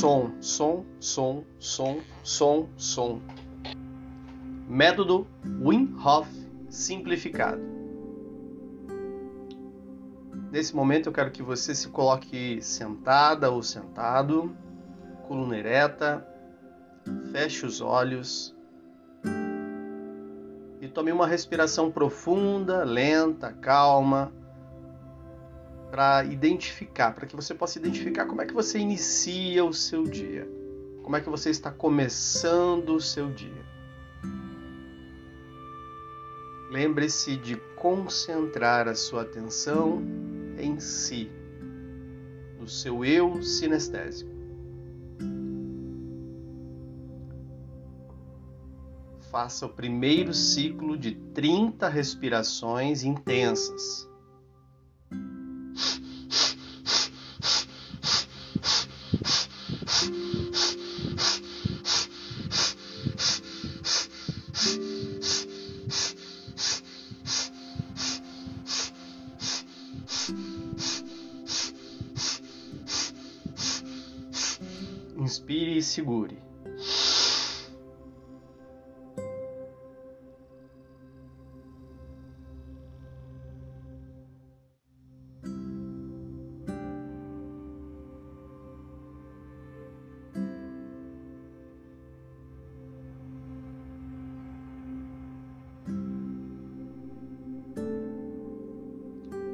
som, som, som, som, som, som. Método Wim Hof simplificado. Nesse momento eu quero que você se coloque sentada ou sentado, coluna ereta, feche os olhos e tome uma respiração profunda, lenta, calma, para identificar, para que você possa identificar como é que você inicia o seu dia, como é que você está começando o seu dia. Lembre-se de concentrar a sua atenção em si, no seu eu sinestésico. Faça o primeiro ciclo de 30 respirações intensas. Inspire e segure.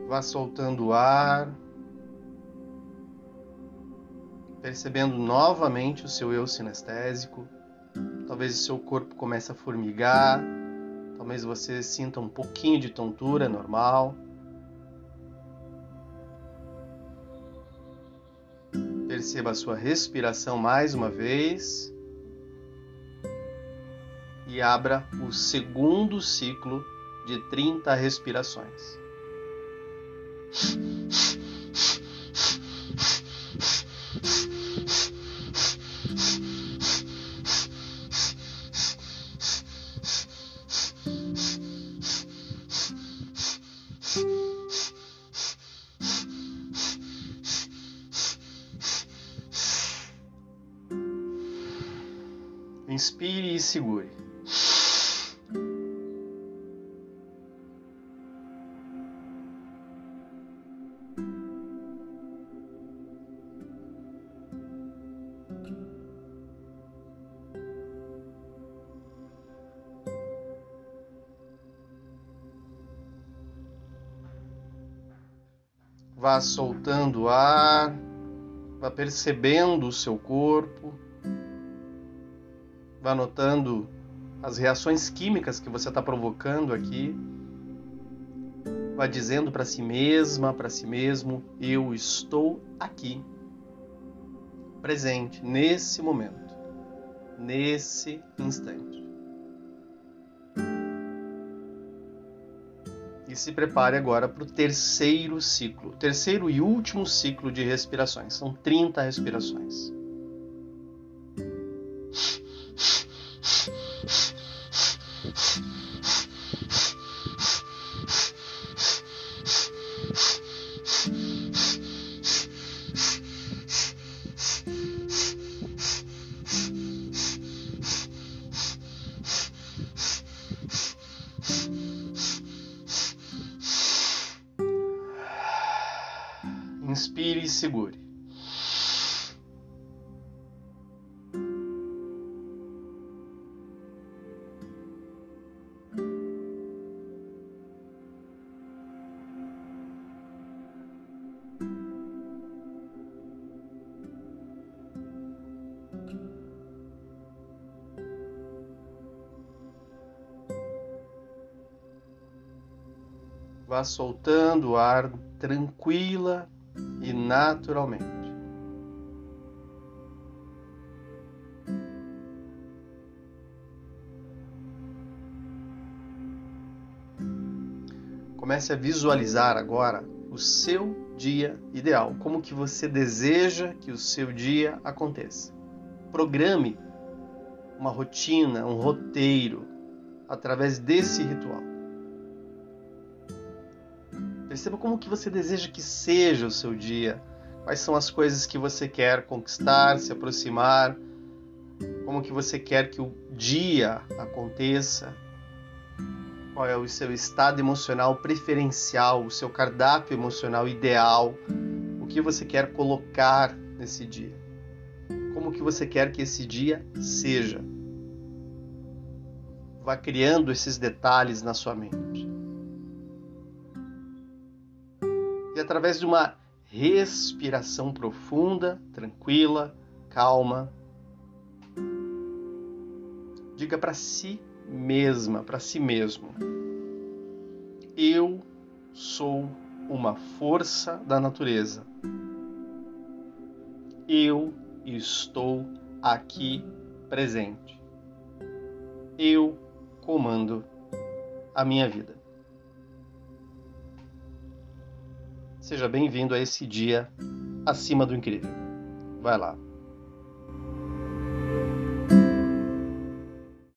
Vá soltando o ar. Percebendo novamente o seu eu sinestésico. Talvez o seu corpo comece a formigar, talvez você sinta um pouquinho de tontura, é normal. Perceba a sua respiração mais uma vez e abra o segundo ciclo de 30 respirações. Inspire e segure. Vá soltando o ar, vá percebendo o seu corpo. Vá notando as reações químicas que você está provocando aqui. Vá dizendo para si mesma, para si mesmo: Eu estou aqui, presente, nesse momento, nesse instante. E se prepare agora para o terceiro ciclo, terceiro e último ciclo de respirações. São 30 respirações. E segure. Vá soltando o ar tranquila e naturalmente. Comece a visualizar agora o seu dia ideal, como que você deseja que o seu dia aconteça. Programe uma rotina, um roteiro através desse ritual. Perceba como que você deseja que seja o seu dia, Quais são as coisas que você quer conquistar, se aproximar? Como que você quer que o dia aconteça? Qual é o seu estado emocional preferencial, o seu cardápio emocional ideal? O que você quer colocar nesse dia? Como que você quer que esse dia seja? Vá criando esses detalhes na sua mente. Através de uma respiração profunda, tranquila, calma, diga para si mesma, para si mesmo: Eu sou uma força da natureza. Eu estou aqui presente. Eu comando a minha vida. Seja bem-vindo a esse dia acima do incrível. Vai lá.